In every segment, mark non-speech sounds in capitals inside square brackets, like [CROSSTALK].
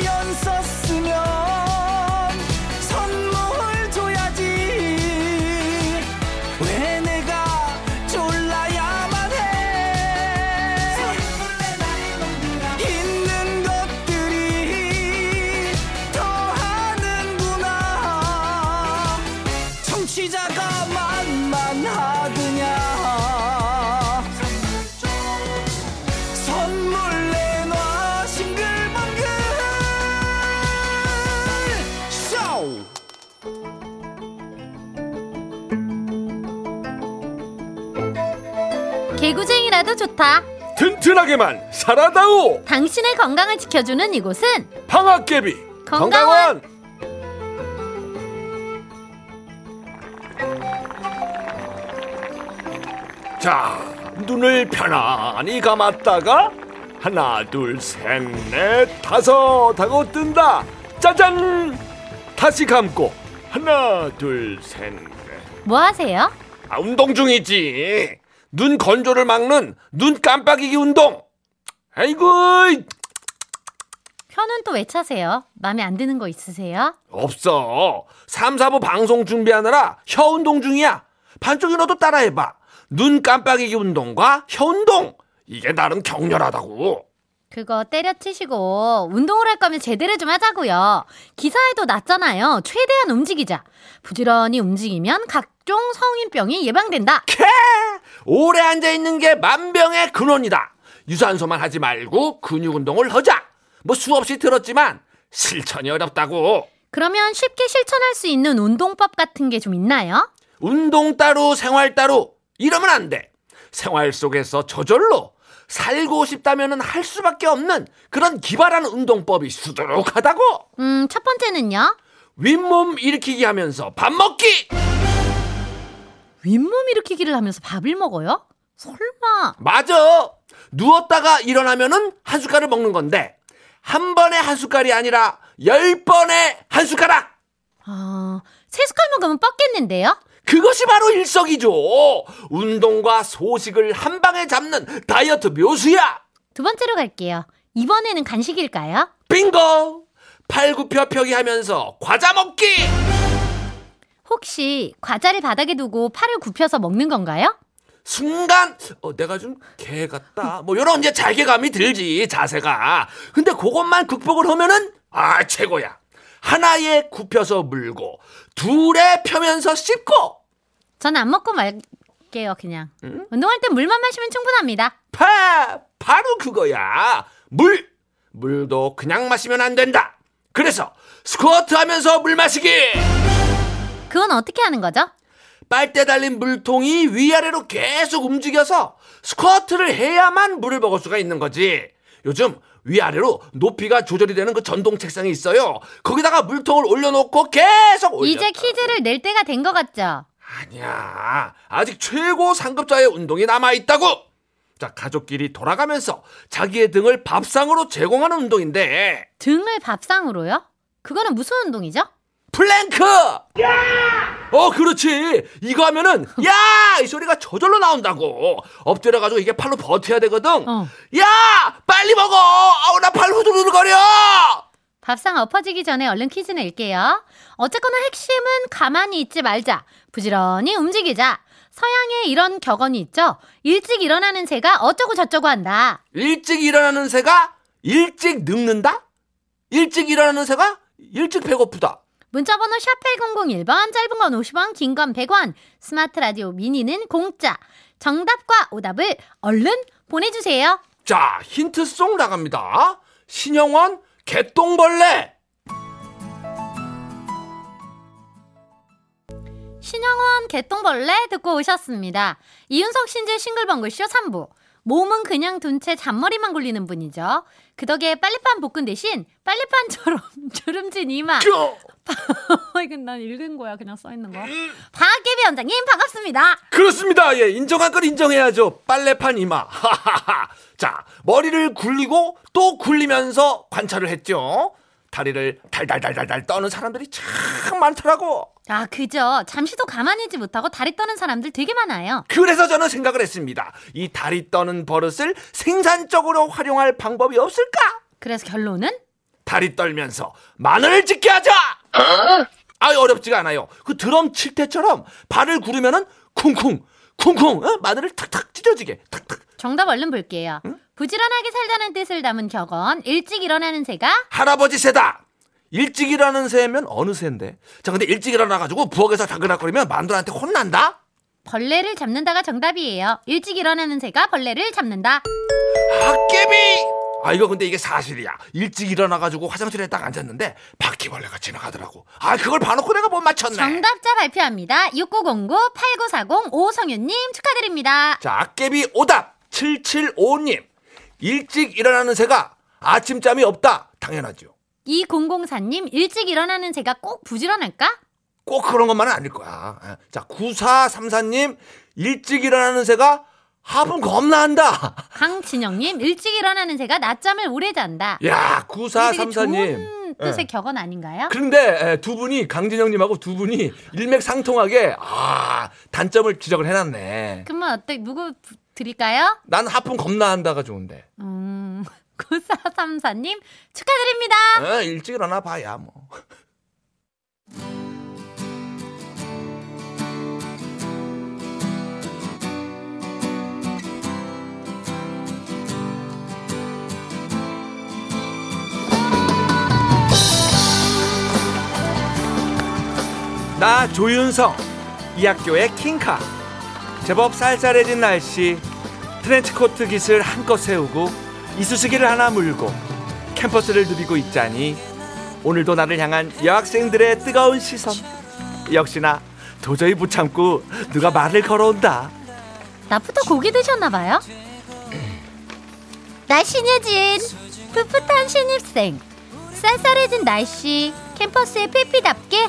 자연 좋다. 튼튼하게만 살아다오 당신의 건강을 지켜주는 이곳은 방학개비 건강원. 건강원 자 눈을 편안히 감았다가 하나 둘 셋 넷 다섯 하고 뜬다 짜잔 다시 감고 하나 둘 셋 넷 뭐 하세요? 아, 운동 중이지. 눈 건조를 막는 눈 깜빡이기 운동. 아이고, 혀는 또왜 차세요? 마음에 안 드는 거 있으세요? 없어. 3, 4부 방송 준비하느라 혀 운동 중이야. 반쪽이 너도 따라해봐. 눈 깜빡이기 운동과 혀 운동. 이게 나름 격렬하다고. 그거 때려치시고 운동을 할 거면 제대로 좀 하자고요. 기사에도 났잖아요. 최대한 움직이자. 부지런히 움직이면 각종 성인병이 예방된다. 캐! 오래 앉아 있는 게 만병의 근원이다. 유산소만 하지 말고 근육 운동을 하자. 뭐 수없이 들었지만 실천이 어렵다고. 그러면 쉽게 실천할 수 있는 운동법 같은 게 좀 있나요? 운동 따로 생활 따로 이러면 안 돼. 생활 속에서 저절로 살고 싶다면은 할 수밖에 없는 그런 기발한 운동법이 수두룩하다고. 음, 첫 번째는요. 윗몸 일으키기 하면서 밥 먹기. 윗몸 일으키기를 하면서 밥을 먹어요? 설마. 맞아. 누웠다가 일어나면은 한 숟갈을 먹는 건데 한 번에 한 숟갈이 아니라 열 번에 한 숟가락. 아, 세 숟갈 먹으면 뻗겠는데요? 그것이 바로 일석이조. 운동과 소식을 한 방에 잡는 다이어트 묘수야. 두 번째로 갈게요. 이번에는 간식일까요? 빙고! 팔굽혀펴기 하면서 과자 먹기! 혹시 과자를 바닥에 두고 팔을 굽혀서 먹는 건가요? 순간, 어, 내가 좀 개 같다. 뭐, 요런 이제 자괴감이 들지, 자세가. 근데 그것만 극복을 하면은, 아, 최고야. 하나에 굽혀서 물고, 둘에 펴면서 씹고, 저는 안 먹고 말게요, 그냥. 운동할 땐 물만 마시면 충분합니다. 파! 바로 그거야. 물! 물도 그냥 마시면 안 된다. 그래서, 스쿼트 하면서 물 마시기! 그건 어떻게 하는 거죠? 빨대 달린 물통이 위아래로 계속 움직여서 스쿼트를 해야만 물을 먹을 수가 있는 거지. 요즘 위아래로 높이가 조절이 되는 그 전동 책상이 있어요. 거기다가 물통을 올려놓고 계속 올려. 이제 퀴즈를 낼 때가 된 것 같죠? 아니야. 아직 최고 상급자의 운동이 남아 있다고. 자, 가족끼리 돌아가면서 자기의 등을 밥상으로 제공하는 운동인데 등을 밥상으로요? 그거는 무슨 운동이죠? 플랭크! 어, 그렇지. 이거 하면은, 야! 이 소리가 저절로 나온다고. 엎드려가지고 이게 팔로 버텨야 되거든. 어. 야! 빨리 먹어! 아우, 나 팔 후들거려! 밥상 엎어지기 전에 얼른 퀴즈 낼게요. 어쨌거나 핵심은 가만히 있지 말자. 부지런히 움직이자. 서양에 이런 격언이 있죠. 일찍 일어나는 새가 어쩌고 저쩌고 한다. 일찍 일어나는 새가 일찍 늙는다? 일찍 일어나는 새가 일찍 배고프다. 문자번호 샵 8001번, 짧은 건 50원, 긴 건 100원, 스마트 라디오 미니는 공짜. 정답과 오답을 얼른 보내주세요. 자, 힌트송 나갑니다. 신영원, 개똥벌레. 신영원 개똥벌레 듣고 오셨습니다. 이윤석 신재 싱글벙글쇼 3부. 몸은 그냥 둔 채 잔머리만 굴리는 분이죠. 그 덕에 빨래판 볶은 대신 빨래판처럼 주름진 [LAUGHS] 이마. 저, [LAUGHS] 이건 난 읽은 거야. 그냥 써 있는 거. 박예비 원장님 반갑습니다. 그렇습니다. 예, 인정한 걸 인정해야죠. 빨래판 이마. 하하하. 자, 머리를 굴리고 또 굴리면서 관찰을 했죠. 다리를 달달달달달 떠는 사람들이 참 많더라고. 아 그죠. 잠시도 가만히 있지 못하고 다리 떠는 사람들 되게 많아요. 그래서 저는 생각을 했습니다. 이 다리 떠는 버릇을 생산적으로 활용할 방법이 없을까? 그래서 결론은 다리 떨면서 마늘을 찍게 하자. 아 어렵지가 않아요. 그 드럼 칠 때처럼 발을 구르면은 쿵쿵 쿵쿵 어? 마늘을 탁탁 찢어지게 탁탁. 정답 얼른 볼게요. 부지런하게 살자는 뜻을 담은 격언. 일찍 일어나는 새가 할아버지 새다. 일찍 일어나는 새면 어느 새인데? 자 근데 일찍 일어나가지고 부엌에서 다그락거리면 마누라한테 혼난다? 벌레를 잡는다가 정답이에요. 일찍 일어나는 새가 벌레를 잡는다. 학개비! 아 이거 근데 이게 사실이야. 일찍 일어나가지고 화장실에 딱 앉았는데 바퀴벌레가 지나가더라고. 아 그걸 봐놓고 내가 못 맞췄네. 정답자 발표합니다. 6909-8940 오성윤님 축하드립니다. 자 악개비 오답 7755님. 일찍 일어나는 새가 아침잠이 없다. 당연하죠. 2004님 일찍 일어나는 새가 꼭 부지런할까? 꼭 그런 것만은 아닐 거야. 아, 자 9434님 일찍 일어나는 새가 하품 겁나 한다. 강진영님 일찍 일어나는 새가 낮잠을 오래 잔다. 야 되게 9434님. 좋은 뜻의 예. 격언 아닌가요? 그런데 에, 두 분이 강진영님하고 두 분이 일맥상통하게 아 단점을 지적을 해놨네. 그러면 어때 누구 부- 드릴까요? 난 하품 겁나 한다가 좋은데. 음, 9434님 축하드립니다. 어, 일찍 일어나 봐야 뭐. 나 조윤성 이 학교의 킹카 제법 쌀쌀해진 날씨 트렌치코트 깃을 한껏 세우고 이쑤시개를 하나 물고 캠퍼스를 누비고 있자니 오늘도 나를 향한 여학생들의 뜨거운 시선. 역시나 도저히 못 참고 누가 말을 걸어온다. 낮부터 고기 드셨나봐요? 나 신예진 풋풋한 신입생. 쌀쌀해진 날씨 캠퍼스의 페피답게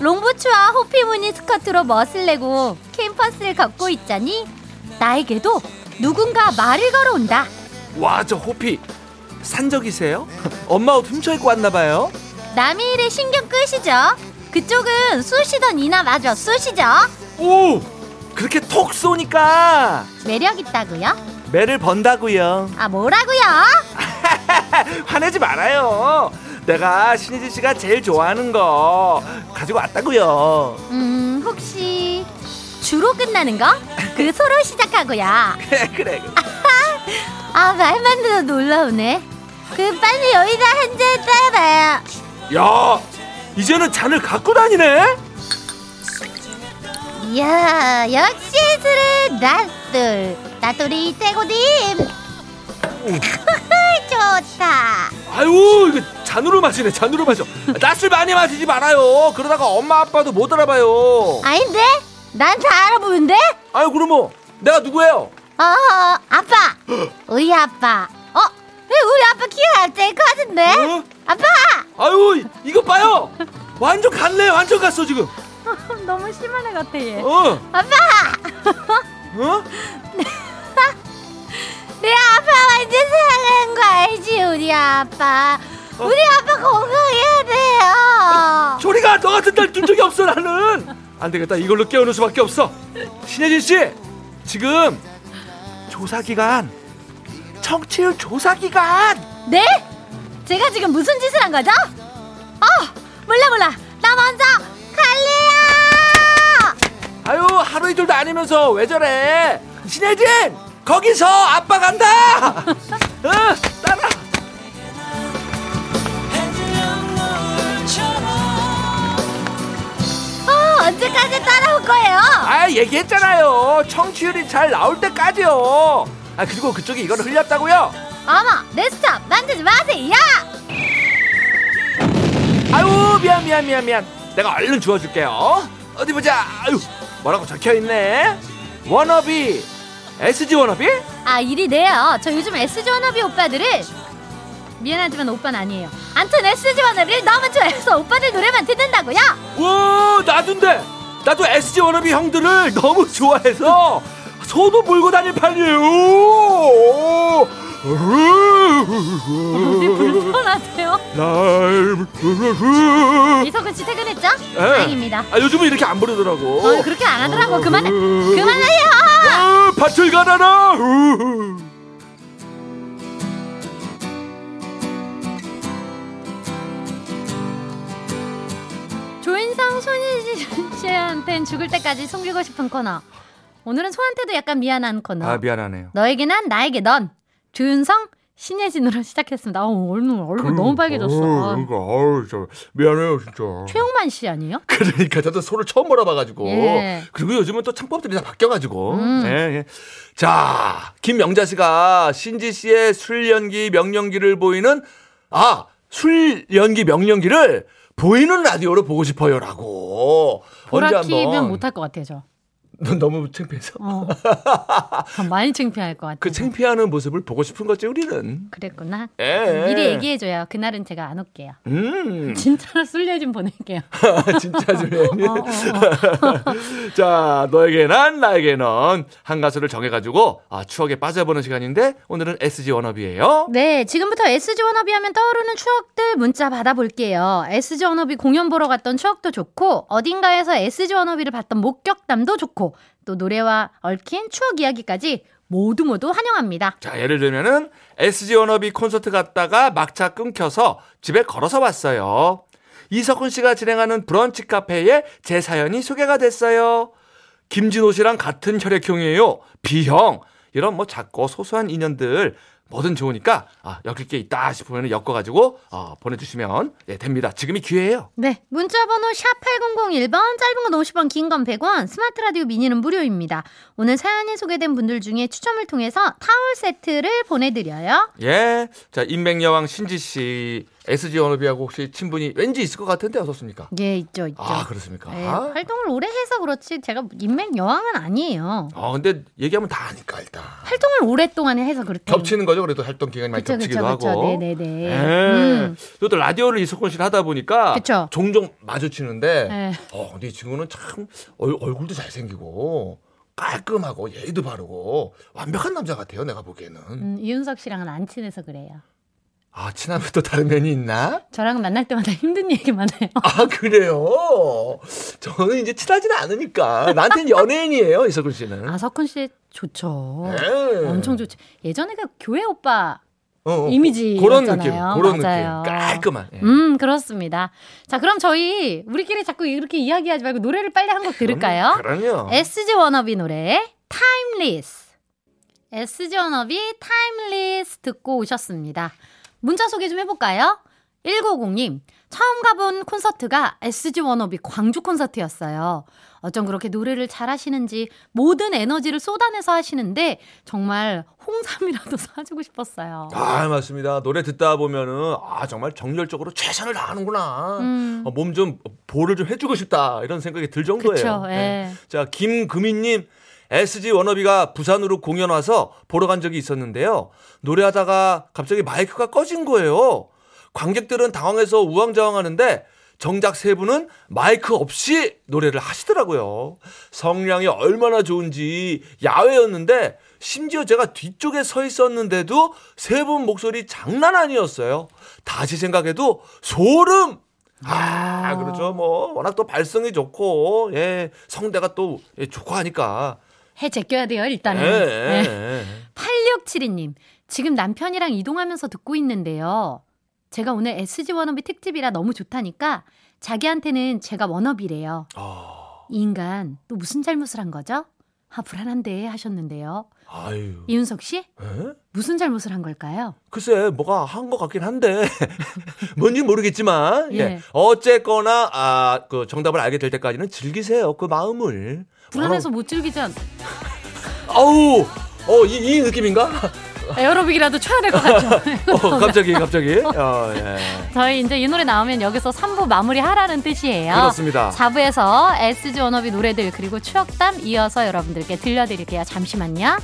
롱부츠와 호피 무늬 스커트로 멋을 내고 캠퍼스를 걷고 있자니 나에게도 누군가 말을 걸어온다 와 저 호피 산적이세요? 엄마 옷 훔쳐 입고 왔나 봐요. 남의 일에 신경 끄시죠? 그쪽은 쑤시던 이나 마저 쑤시죠? 오 그렇게 톡 쏘니까. 매력 있다고요? 매를 번다고요. 아 뭐라고요? [LAUGHS] 화내지 말아요. 내가 신희진 씨가 제일 좋아하는 거 가지고 왔다고요. 음 혹시 주로 끝나는 거? 그 [LAUGHS] 소로 시작하고요. 그래 그래 아 말만 들어 놀라우네. 그 빨리 여기다 한 잔 따라봐요. 야 이제는 잔을 갖고 다니네? 이야 역시 술은 나돌. 나돌이 최고님. 좋다. 아유 이거 잔으로 마시네 잔으로 마셔. 낮술 많이 마시지 말아요. 그러다가 엄마 아빠도 못 알아봐요. 아닌데? 난 다 알아보는데? 아유 그러면 내가 누구예요 어 아빠. 우리 아빠. 어? 왜 우리 아빠 키가 갑자기 커진데? 어? 아빠! 아유 이거 봐요. 완전 갔네 완전 갔어 지금. [LAUGHS] 너무 심한 애 같아 얘. 어. 아빠! 어? [LAUGHS] 내 아빠 완전 사랑하는 거 알지 우리 아빠? 우리 아빠 건강해야 돼요. [LAUGHS] 조리가 너 같은 딸둔 적이 없어 나는. 안 되겠다 이걸로 깨우는 수밖에 없어. 신혜진 씨 지금 조사 기간. 청취율 조사 기간. 네? 제가 지금 무슨 짓을 한 거죠? 어 몰라 몰라. 나 먼저 갈래요! 아유 하루 이틀도 아니면서 왜 저래? 신혜진 거기서 아빠 간다! [LAUGHS] 어, 따라 언제까지 따라올 거예요? 아 얘기했잖아요. 청취율이 잘 나올 때까지요. 아 그리고 그쪽이 이걸 흘렸다고요? 어머 내 스탑 만지지 마세요! 아유 미안 미안 미안 미안. 내가 얼른 주워줄게요. 어디 보자. 아유 뭐라고 적혀있네? 워너비. SG 워너비? 아 일이네요. 저 요즘 SG 워너비 오빠들을 미안하지만 오빠는 아니에요. 암튼 SG 워너비 를 너무 좋아해서 오빠들 노래만 듣는다고요? 와 나도인데. 나도 SG 워너비 형들을 너무 좋아해서 소도 몰고 다닐 판이에요. 불편하세요? 날. 이석은 씨 퇴근했죠? 예. 다행입니다. 아 요즘은 이렇게 안 부르더라고. 어, 그렇게 안 하더라고. 그만해 그만해요. 아, 밭을 가라라 씨한텐 죽을 때까지 숨기고 싶은 코너. 오늘은 소한테도 약간 미안한 코너. 아 미안하네요. 너에게 난 나에게 넌 조윤성 신예진으로 시작했습니다. 어, 얼굴 얼굴 너무 빨개졌어. 아, 아우 저 미안해요 진짜. 최용만 씨 아니에요? [LAUGHS] 그러니까 저도 손을 처음 몰아봐가지고 예. 그리고 요즘은 또 창법들이 다 바뀌어가지고 음. 예, 예. 자 김명자 씨가 신지 씨의 술 연기 명령기를 보이는 아 술 연기 명령기를 보이는 라디오로 보고 싶어요라고 보라키면 못할 것 같아요, 저. 넌 너무 창피해서 어. 많이 창피할 것 같아요. 그 창피하는 모습을 보고 싶은 거지 우리는 그랬구나. 예. 미리 얘기해줘요. 그날은 제가 안 올게요. 음 [LAUGHS] 진짜로 술래 좀 보낼게요. [LAUGHS] 진짜 줄레니 어, 어, 어. [LAUGHS] 자, 너에게 난, 나에게 넌. 한 가수를 정해가지고, 아, 추억에 빠져보는 시간인데, 오늘은 SG 워너비예요 네, 지금부터 SG 워너비 하면 떠오르는 추억들 문자 받아볼게요. SG 워너비 공연 보러 갔던 추억도 좋고, 어딘가에서 SG 워너비를 봤던 목격담도 좋고, 또 노래와 얽힌 추억 이야기까지 모두 모두 환영합니다. 자, 예를 들면은, SG 워너비 콘서트 갔다가 막차 끊겨서 집에 걸어서 왔어요. 이석훈 씨가 진행하는 브런치 카페에 제 사연이 소개가 됐어요. 김진호 씨랑 같은 혈액형이에요. B형. 이런 뭐 작고 소소한 인연들 뭐든 좋으니까 아, 엮일 게 있다 싶으면 엮어가지고 어, 보내주시면 예, 됩니다. 지금이 기회예요. 네, 문자번호 샵 8001번, 짧은 건 50원, 긴 건 100원, 스마트 라디오 미니는 무료입니다. 오늘 사연이 소개된 분들 중에 추첨을 통해서 타월 세트를 보내드려요. 예. 자, 인맥여왕 신지 씨, SG 워너비하고 혹시 친분이 왠지 있을 것 같은데 어떻습니까? 예, 있죠, 있죠. 아, 그렇습니까? 네, 활동을 오래 해서 그렇지 제가 인맥 여왕은 아니에요. 아, 근데 얘기하면 다 아니까 일단. 활동을 오랫동안 해서 그렇대. 겹치는 거죠. 그래도 활동 기간이 많이 그쵸, 겹치기도 그쵸. 하고. 네 네네. 예. 음. 또 라디오를 이석훈 씨를 하다 보니까 그쵸. 종종 마주치는데 네. 어, 근데 이 친구는 참 얼, 얼굴도 잘생기고 깔끔하고 예의도 바르고 완벽한 남자 같아요. 내가 보기에는. 음, 이윤석 씨랑은 안 친해서 그래요. 아, 친하면 또 다른 면이 있나? 저랑 만날 때마다 힘든 얘기만 해요. 아, 그래요? 저는 이제 친하지는 않으니까. 나한테는 연예인이에요, 이석훈 씨는. 아, 석훈 씨 좋죠. 네. 엄청 좋죠. 예전에 그 교회 오빠 어, 어, 이미지였잖아요. 그런 느낌, 그런 맞아요. 느낌. 깔끔한. 예. 음, 그렇습니다. 자, 그럼 저희 우리끼리 자꾸 이렇게 이야기하지 말고 노래를 빨리 한 곡 들을까요? 그럼요. SG 워너비 노래 Timeless. SG 워너비 Timeless 듣고 오셨습니다. 문자 소개 좀 해볼까요? 1950님, 처음 가본 콘서트가 SG 워너비 광주 콘서트였어요. 어쩜 그렇게 노래를 잘하시는지 모든 에너지를 쏟아내서 하시는데 정말 홍삼이라도 [LAUGHS] 사주고 싶었어요. 아, 맞습니다. 노래 듣다 보면은, 아, 정말 정열적으로 최선을 다하는구나. 음. 몸 좀, 보를 좀 해주고 싶다. 이런 생각이 들 정도예요. 그쵸, 예. 네. 자, 김금희님, SG 워너비가 부산으로 공연 와서 보러 간 적이 있었는데요. 노래하다가 갑자기 마이크가 꺼진 거예요. 관객들은 당황해서 우왕좌왕하는데 정작 세 분은 마이크 없이 노래를 하시더라고요. 성량이 얼마나 좋은지 야외였는데 심지어 제가 뒤쪽에 서 있었는데도 세 분 목소리 장난 아니었어요. 다시 생각해도 소름! 아, 그렇죠. 뭐, 워낙 또 발성이 좋고, 예, 성대가 또 예, 좋고 하니까. 해 제껴야 돼요, 예, 일단은. 예, 네. 예. 8672님, 지금 남편이랑 이동하면서 듣고 있는데요. 제가 오늘 SG 워너비 특집이라 너무 좋다니까 자기한테는 제가 워너비래요. 아, 이 인간 또 무슨 잘못을 한 거죠? 아, 불안한데 하셨는데요. 아유. 이윤석 씨, 예? 무슨 잘못을 한 걸까요? 글쎄, 뭐가 한 것 같긴 한데, [LAUGHS] 뭔지 모르겠지만, 예. 예. 어쨌거나, 아, 그 정답을 알게 될 때까지는 즐기세요. 그 마음을. 불안해서 못 즐기지 않... 아우, 어, 이, 이 느낌인가? 에어로빅이라도 쳐야 될 것 같죠? [LAUGHS] 어, 갑자기, 갑자기. 어, 예. 저희 이제 이 노래 나오면 여기서 3부 마무리 하라는 뜻이에요. 그렇습니다. 4부에서 SG 워너비 노래들 그리고 추억담 이어서 여러분들께 들려드릴게요. 잠시만요.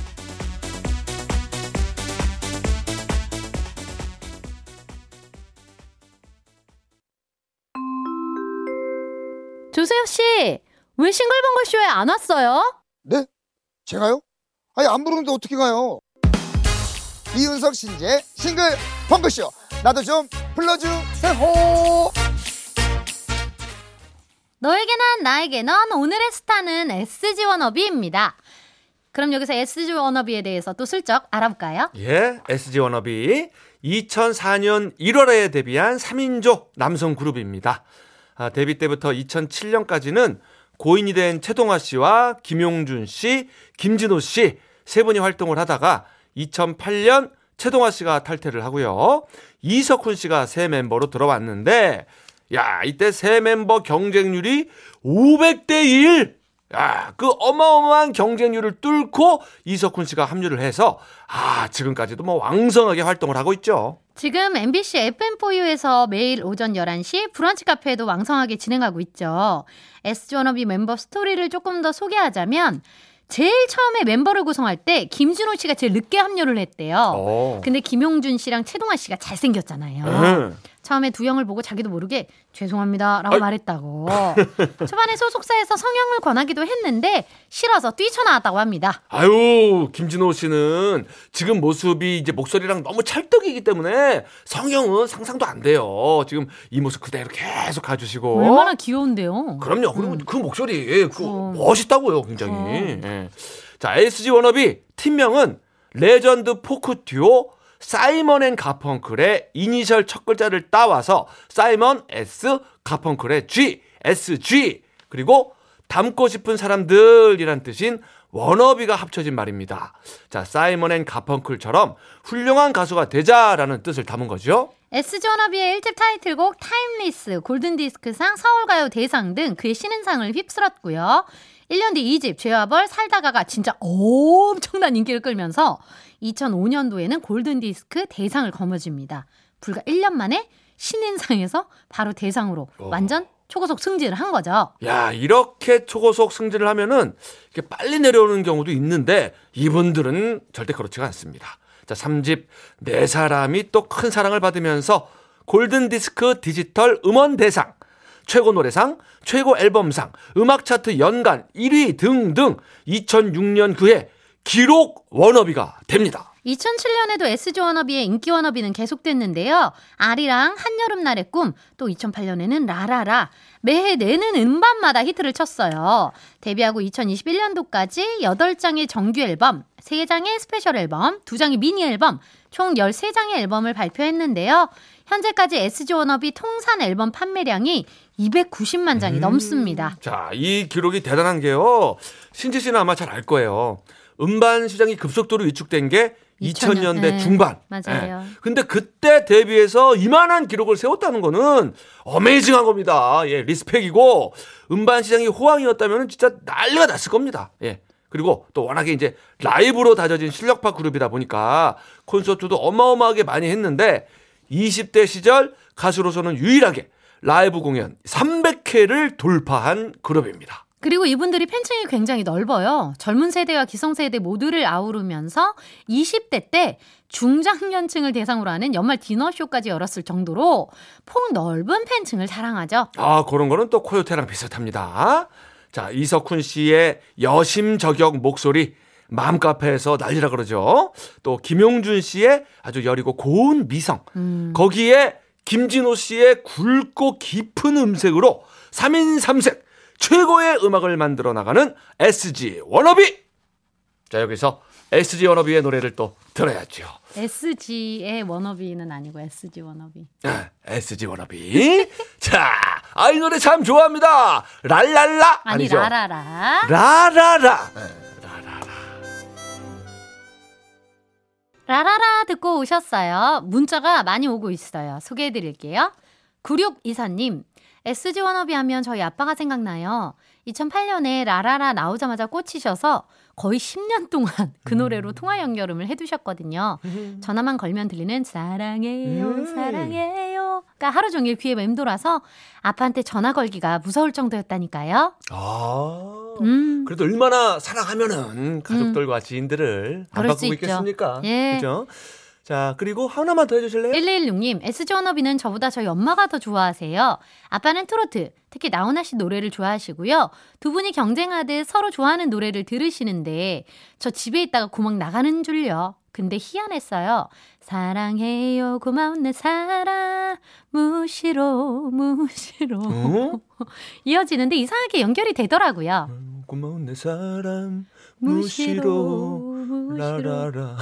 조세혁 씨, 왜 싱글벙글 쇼에 안 왔어요? 네? 제가요? 아니 안 부르는데 어떻게 가요? 이윤석 신재 싱글 펑크쇼 나도 좀 불러주세요 너에게 난 나에게 넌 오늘의 스타는 SG 워너비입니다. 그럼 여기서 SG 워너비에 대해서 또 슬쩍 알아볼까요? 예, SG 워너비 2004년 1월에 데뷔한 3인조 남성 그룹입니다. 아, 데뷔 때부터 2007년까지는 고인이 된 최동아 씨와 김용준 씨, 김진호 씨 세 분이 활동을 하다가 2008년 최동아 씨가 탈퇴를 하고요. 이석훈 씨가 새 멤버로 들어왔는데 야, 이때 새 멤버 경쟁률이 500대 1. 야, 그 어마어마한 경쟁률을 뚫고 이석훈 씨가 합류를 해서 아, 지금까지도 뭐 왕성하게 활동을 하고 있죠. 지금 MBC FM4U에서 매일 오전 11시 브런치 카페도 왕성하게 진행하고 있죠. 워너비 멤버 스토리를 조금 더 소개하자면 제일 처음에 멤버를 구성할 때 김준호 씨가 제일 늦게 합류를 했대요. 어. 근데 김용준 씨랑 최동아 씨가 잘생겼잖아요. 음. 처음에 두 형을 보고 자기도 모르게 죄송합니다라고. 말했다고. [LAUGHS] 초반에 소속사에서 성형을 권하기도 했는데 싫어서 뛰쳐나왔다고 합니다. 아유, 김진호 씨는 지금 모습이 이제 목소리랑 너무 찰떡이기 때문에 성형은 상상도 안 돼요. 지금 이 모습 그대로 계속 가주시고. 얼마나 귀여운데요. 그럼요. 그리고 그 목소리, 그 그럼. 멋있다고요, 굉장히. 그럼. 예. 자, SG 워너비 팀명은 레전드 포크 듀오 사이먼 앤 가펑클의 이니셜 첫 글자를 따와서 사이먼 S 가펑클의 G, SG 그리고 닮고 싶은 사람들이란 뜻인 워너비가 합쳐진 말입니다. 자, 사이먼 앤 가펑클처럼 훌륭한 가수가 되자라는 뜻을 담은 거죠. SG 워너비의 1집 타이틀곡 Timeless, 골든디스크상, 서울가요 대상 등 그해 신인상을 휩쓸었고요. 1년 뒤 2집 죄와 벌 살다가가 진짜 엄청난 인기를 끌면서 2005년도에는 골든디스크 대상을 거머쥡니다. 불과 1년 만에 신인상에서 바로 대상으로 완전 초고속 승진을 한 거죠. 야, 이렇게 초고속 승진을 하면은 이렇게 빨리 내려오는 경우도 있는데 이분들은 절대 그렇지가 않습니다. 자, 3집 네 사람이 또 큰 사랑을 받으면서 골든 디스크 디지털 음원 대상, 최고 노래상, 최고 앨범상, 음악 차트 연간 1위 등등 2006년 그해 기록 워너비가 됩니다. 2007년에도 SG 워너비의 인기 워너비는 계속됐는데요. 아리랑 한여름날의 꿈, 또 2008년에는 라라라, 매해 내는 음반마다 히트를 쳤어요. 데뷔하고 2021년도까지 8장의 정규 앨범, 3장의 스페셜 앨범, 2장의 미니 앨범, 총 13장의 앨범을 발표했는데요. 현재까지 SG 워너비 통산 앨범 판매량이 290만 장이 넘습니다. 자, 이 기록이 대단한 게요. 신지 씨는 아마 잘 알 거예요. 음반 시장이 급속도로 위축된 게 2000년, 2000년, 대 네. 중반. 맞아요. 예. 근데 그때 데뷔해서 이만한 기록을 세웠다는 거는 어메이징한 겁니다. 예, 리스펙이고 음반 시장이 호황이었다면 진짜 난리가 났을 겁니다. 예. 그리고 또 워낙에 이제 라이브로 다져진 실력파 그룹이다 보니까 콘서트도 어마어마하게 많이 했는데 20대 시절 가수로서는 유일하게 라이브 공연 300회를 돌파한 그룹입니다. 그리고 이분들이 팬층이 굉장히 넓어요. 젊은 세대와 기성세대 모두를 아우르면서 20대 때 중장년층을 대상으로 하는 연말 디너쇼까지 열었을 정도로 폭 넓은 팬층을 자랑하죠. 아, 그런 거는 또 코요테랑 비슷합니다. 자, 이석훈 씨의 여심 저격 목소리 마음카페에서 난리라 그러죠. 또 김용준 씨의 아주 여리고 고운 미성. 거기에 김진호 씨의 굵고 깊은 음색으로 3인 3색 최고의 음악을 만들어 나가는 SG 워너비. 자, 여기서 SG 워너비의 노래를 또 들어야죠. SG의 워너비는 아니고 SG 워너비. 아, SG 워너비. [LAUGHS] 자, 아, 이 노래 참 좋아합니다. 랄랄라. 아니 아니죠. 라라라. 라라라. 라라라 듣고 오셨어요. 문자가 많이 오고 있어요. 소개해 드릴게요. 9624님, SG 워너비 하면 저희 아빠가 생각나요. 2008년에 라라라 나오자마자 꽂히셔서 거의 10년 동안 그 노래로 통화 연결음을 해두셨거든요. 전화만 걸면 들리는 사랑해요, 음. 사랑해요. 가 하루 종일 귀에 맴돌아서 아빠한테 전화 걸기가 무서울 정도였다니까요. 아. 음. 그래도 얼마나 사랑하면은 가족들과 지인들을 안 바꾸고. 있겠습니까? 예. 그죠? 자, 그리고 하나만 더 해주실래요? 1116님, SG 워너비는 저보다 저희 엄마가 더 좋아하세요. 아빠는 트로트, 특히 나훈아 씨 노래를 좋아하시고요. 두 분이 경쟁하듯 서로 좋아하는 노래를 들으시는데 저 집에 있다가 고막 나가는 줄요. 근데 희한했어요. 사랑해요 고마운 내 사랑 무시로 무시로 어? [LAUGHS] 이어지는데 이상하게 연결이 되더라고요. 고마운 내 사람 무시로 무시로 라라라.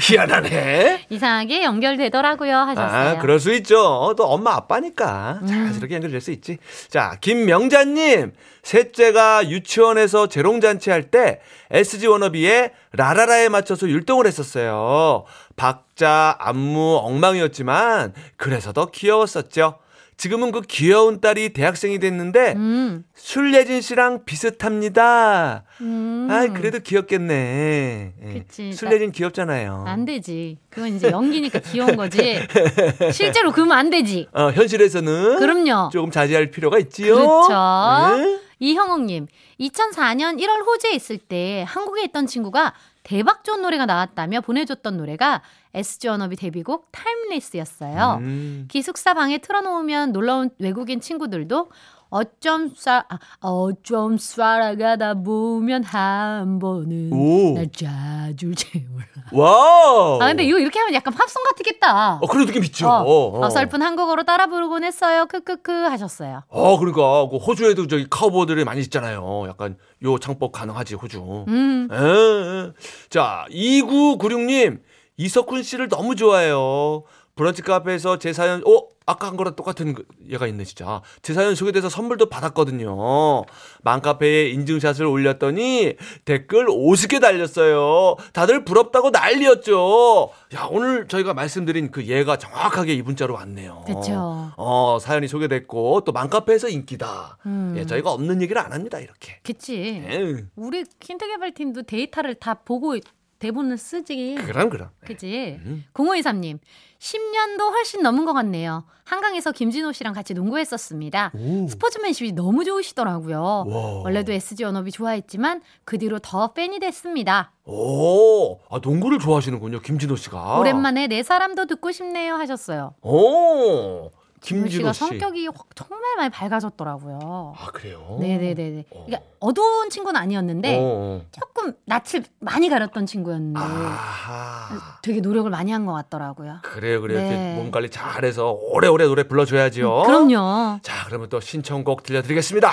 희한하네. 이상하게 연결되더라고요 하셨어요. 아, 그럴 수 있죠. 또 엄마 아빠니까 음. 자연스럽게 연결될 수 있지. 자, 김명자님. 셋째가 유치원에서 재롱잔치 할 때 SG 워너비의 라라라에 맞춰서 율동을 했었어요. 박자, 안무 엉망이었지만 그래서 더 귀여웠었죠. 지금은 그 귀여운 딸이 대학생이 됐는데 음. 술예진 씨랑 비슷합니다. 음. 아, 그래도 귀엽겠네. 예. 그치. 술예진 귀엽잖아요. 안 되지. 그건 이제 연기니까 귀여운 거지. [LAUGHS] 실제로 그러면 안 되지. 어, 현실에서는 그럼요. 조금 자제할 필요가 있지요. 그렇죠. 네. 이형옥님, 2004년 1월 호주에 있을 때 한국에 있던 친구가 대박 좋은 노래가 나왔다며 보내줬던 노래가 SG 워너비 데뷔곡 타임레스였어요. 음. 기숙사 방에 틀어놓으면 놀러온 외국인 친구들도 어쩜 쏴, 아, 어쩜 쏴라가다 보면 한 번은 오. 날 자주 채울라. 와우. 아, 근데 이거 이렇게 하면 약간 팝송 같겠다. 어, 그런 느낌 있죠. 어, 어. 어설픈 한국어로 따라 부르곤 했어요. 크크크 하셨어요. 어, 그러니까 그 호주에도 저기 카우보이들이 많이 있잖아요. 약간 요 창법 가능하지 호주. 음, 에, 에. 자, 2996님. 이석훈 씨를 너무 좋아해요. 브런치 카페에서 제 사연, 어? 아까 한 거랑 똑같은 그- 얘가 있네, 진짜. 제 사연 소개돼서 선물도 받았거든요. 맘카페에 인증샷을 올렸더니 댓글 50개 달렸어요. 다들 부럽다고 난리였죠. 야, 오늘 저희가 말씀드린 그 얘가 정확하게 이 문자로 왔네요. 그쵸. 어, 사연이 소개됐고, 또 맘카페에서 인기다. 음. 예, 저희가 없는 얘기를 안 합니다, 이렇게. 그치. 에휴, 우리 킨트 개발팀도 데이터를 다 보고 대본을 쓰지. 그럼, 그럼. 그지? 음. 0523님, 10년도 훨씬 넘은 것 같네요. 한강에서 김진호 씨랑 같이 농구했었습니다. 오. 스포츠맨십이 너무 좋으시더라고요. 와. 원래도 SG 언업이 좋아했지만 그 뒤로 더 팬이 됐습니다. 오, 아, 농구를 좋아하시는군요, 김진호 씨가. 오랜만에 내 사람도 듣고 싶네요 하셨어요. 오, 김진호 씨가 씨. 성격이 확- 정말 많이 밝아졌더라고요. 아, 그래요? 네네네네. 어. 그러니까 어두운 친구는 아니었는데 어. 조금 낯을 많이 가렸던 친구였는데 아하. 되게 노력을 많이 한 것 같더라고요. 그래요, 그래요. 네. 몸 관리 잘해서 오래오래 노래 불러줘야지요. 그럼요. 자, 그러면 또 신청곡 들려드리겠습니다.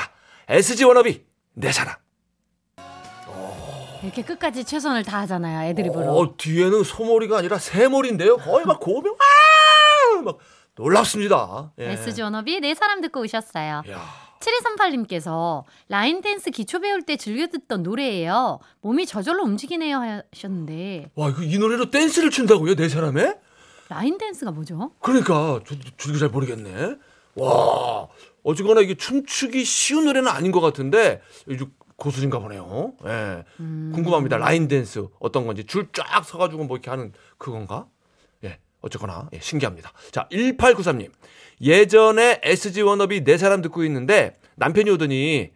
SG 워너비, 내 사람. 이렇게 끝까지 최선을 다하잖아요. 애드립으로. 어, 뒤에는 소머리가 아니라 새머리인데요. 거의 막 고명, 아! 막 놀랍습니다. 예. SG 워너비 내 사람 듣고 오셨어요. 야. 7238님께서 라인 댄스 기초 배울 때 즐겨 듣던 노래예요. 몸이 저절로 움직이네요 하셨는데 와, 이거 이 노래로 댄스를 춘다고요, 내 사람에? 라인 댄스가 뭐죠? 그러니까 저도 저도 잘 모르겠네. 와 어쨌거나 이게 춤추기 쉬운 노래는 아닌 것 같은데 고수인가 보네요. 예. 음. 궁금합니다. 라인 댄스 어떤 건지 줄 쫙 서가지고 뭐 이렇게 하는 그건가? 예. 어쨌거나 예, 신기합니다. 자 1893님 예전에 SG 워너비 내 사람 듣고 있는데 남편이 오더니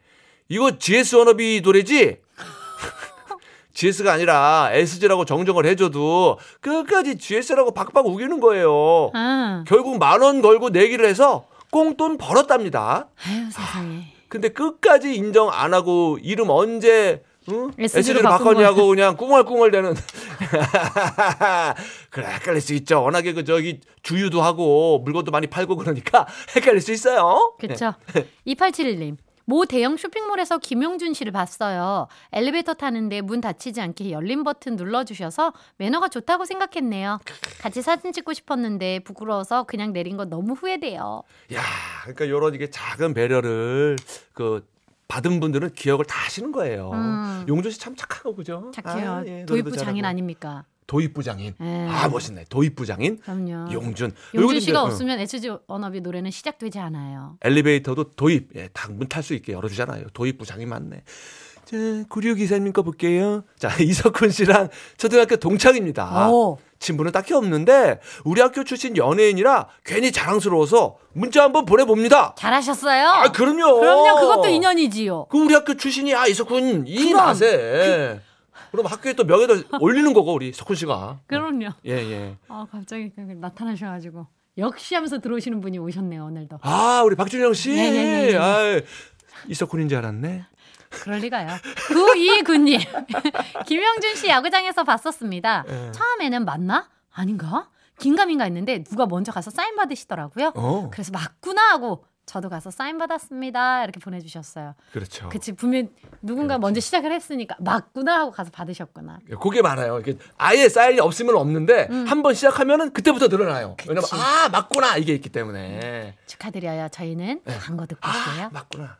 이거 GS 워너비 노래지? [LAUGHS] GS가 아니라 SG라고 정정을 해줘도 끝까지 GS라고 박박 우기는 거예요. 아, 결국 만 원 걸고 내기를 해서 꽁돈 벌었답니다. 아유 세상에. 근데 끝까지 인정 안 하고 이름 언제 응? SG 로 SG로 바꾼 바꿨냐고 그냥 꿍얼꿍얼대는 [LAUGHS] 그래 헷갈릴 수 있죠. 워낙에 그 저기 주유도 하고 물건도 많이 팔고 그러니까 [LAUGHS] 헷갈릴 수 있어요. 그쵸. [LAUGHS] 2871님. 모 대형 쇼핑몰에서 김용준 씨를 봤어요. 엘리베이터 타는데 문 닫히지 않게 열린 버튼 눌러주셔서 매너가 좋다고 생각했네요. 같이 사진 찍고 싶었는데 부끄러워서 그냥 내린 거 너무 후회돼요. 야, 그러니까 요런 이게 작은 배려를 그 받은 분들은 기억을 다 하시는 거예요. 음. 용준 씨참 착하고 그죠? 착해요. 아, 예, 도입부 장인. 아닙니까? 도입부 장인. 예. 아 멋있네. 도입부 장인. 그럼요. 용준. 용준 씨가 어, 없으면 SG 워너비 노래는 시작되지 않아요. 엘리베이터도 도입. 예, 문탈 수 있게 열어주잖아요. 도입부 장인 맞네. 자, 9624님 거 볼게요. 자, [LAUGHS] 이석훈 씨랑 초등학교 동창입니다. 오. 친분은 딱히 없는데 우리 학교 출신 연예인이라 괜히 자랑스러워서 문자 한번 보내봅니다. 잘하셨어요. 아, 그럼요. 그럼요. 그것도 인연이지요. 그 우리 학교 출신이 아 이석훈 이 그럼. 맛에 그 럼 학교에 또 명예도 올리는 거고 우리 석훈 씨가 그럼요. 예 예. 아 갑자기 그 나타나셔가지고 역시 하면서 들어오시는 분이 오셨네요 오늘도. 아 우리 박준영 씨, 네, 네, 네, 네. 아 이석훈인 줄 알았네. 그럴 리가요. 9229님. [LAUGHS] 김영준 씨 야구장에서 봤었습니다. 예. 처음에는 맞나? 아닌가? 긴가민가 했는데 누가 먼저 가서 사인 받으시더라고요. 어. 그래서 맞구나 하고 저도 가서 사인 받았습니다. 이렇게 보내주셨어요. 그렇죠. 그치 분명 누군가 먼저 시작을 했으니까 맞구나 하고 가서 받으셨구나. 그게 많아요. 아예 사인이 없으면 없는데 음. 한번 시작하면은 그때부터 늘어나요. 왜냐면 아 맞구나 이게 있기 때문에. 축하드려요. 저희는 광고 듣고 올게요. 아 맞구나.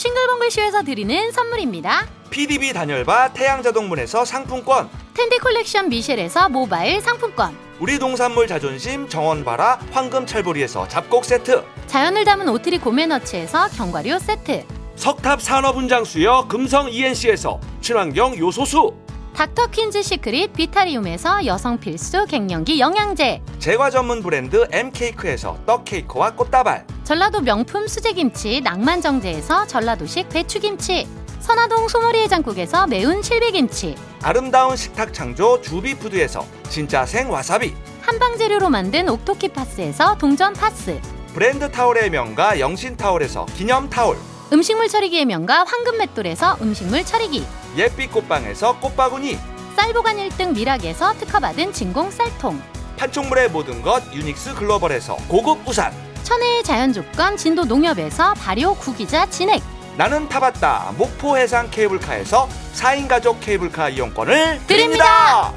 싱글벙글 쇼에서 드리는 선물입니다. PDB 단열바 태양자동문에서 상품권 텐데 콜렉션 미셸에서 모바일 상품권. 우리 농산물 자존심 정원바라 황금철부리에서 잡곡 세트 자연을 담은 오트리 고메너츠에서 견과류 세트. 석탑 산업훈장수여 금성 ENC에서 친환경 요소수 닥터 퀸즈 시크릿 비타리움에서 여성 필수 갱년기 영양제. 제과 전문 브랜드 M케이크에서 떡케이크와 꽃다발 전라도 명품 수제김치 낭만정제에서 전라도식 배추김치. 선화동 소머리 해장국에서 매운 실비김치. 아름다운 식탁 창조 주비푸드에서 진짜 생 와사비 한방 재료로 만든 옥토키 파스에서 동전 파스. 브랜드 타올의 명가 영신 타올에서 기념 타올 음식물 처리기의 명가 황금 맷돌에서 음식물 처리기. 예빛 꽃방에서 꽃바구니 쌀보관 1등 미락에서 특허받은 진공 쌀통. 판촉물의 모든 것 유닉스 글로벌에서 고급 우산 천혜의 자연조건 진도 농협에서 발효 구기자 진액. 나는 타봤다 목포 해상 케이블카에서 4인 가족 케이블카 이용권을 드립니다. 드립니다.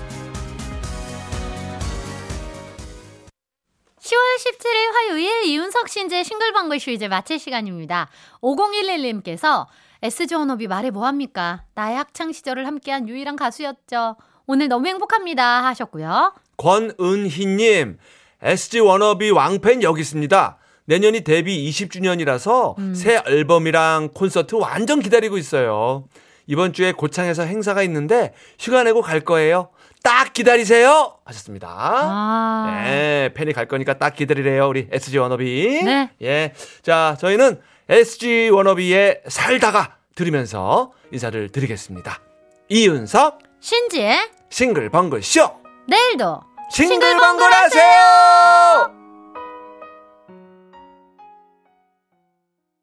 10월 17일 화요일 이윤석 신재 싱글벙글 쇼 이제 마칠 시간입니다. 5011님께서 SG 워너비 말해 뭐합니까? 나의 학창 시절을 함께한 유일한 가수였죠. 오늘 너무 행복합니다 하셨고요. 권은희님, SG 워너비 왕팬 여기 있습니다. 내년이 데뷔 20주년이라서 음. 새 앨범이랑 콘서트 완전 기다리고 있어요. 이번 주에 고창에서 행사가 있는데 휴가 내고 갈 거예요. 딱 기다리세요! 하셨습니다. 아. 네, 팬이 갈 거니까 딱 기다리래요, 우리 SG 워너비. 네. 예. 자, 저희는 SG 워너비의 살다가 들으면서 인사를 드리겠습니다. 이윤석, 신지의 싱글벙글 쇼! 내일도 싱글벙글 하세요!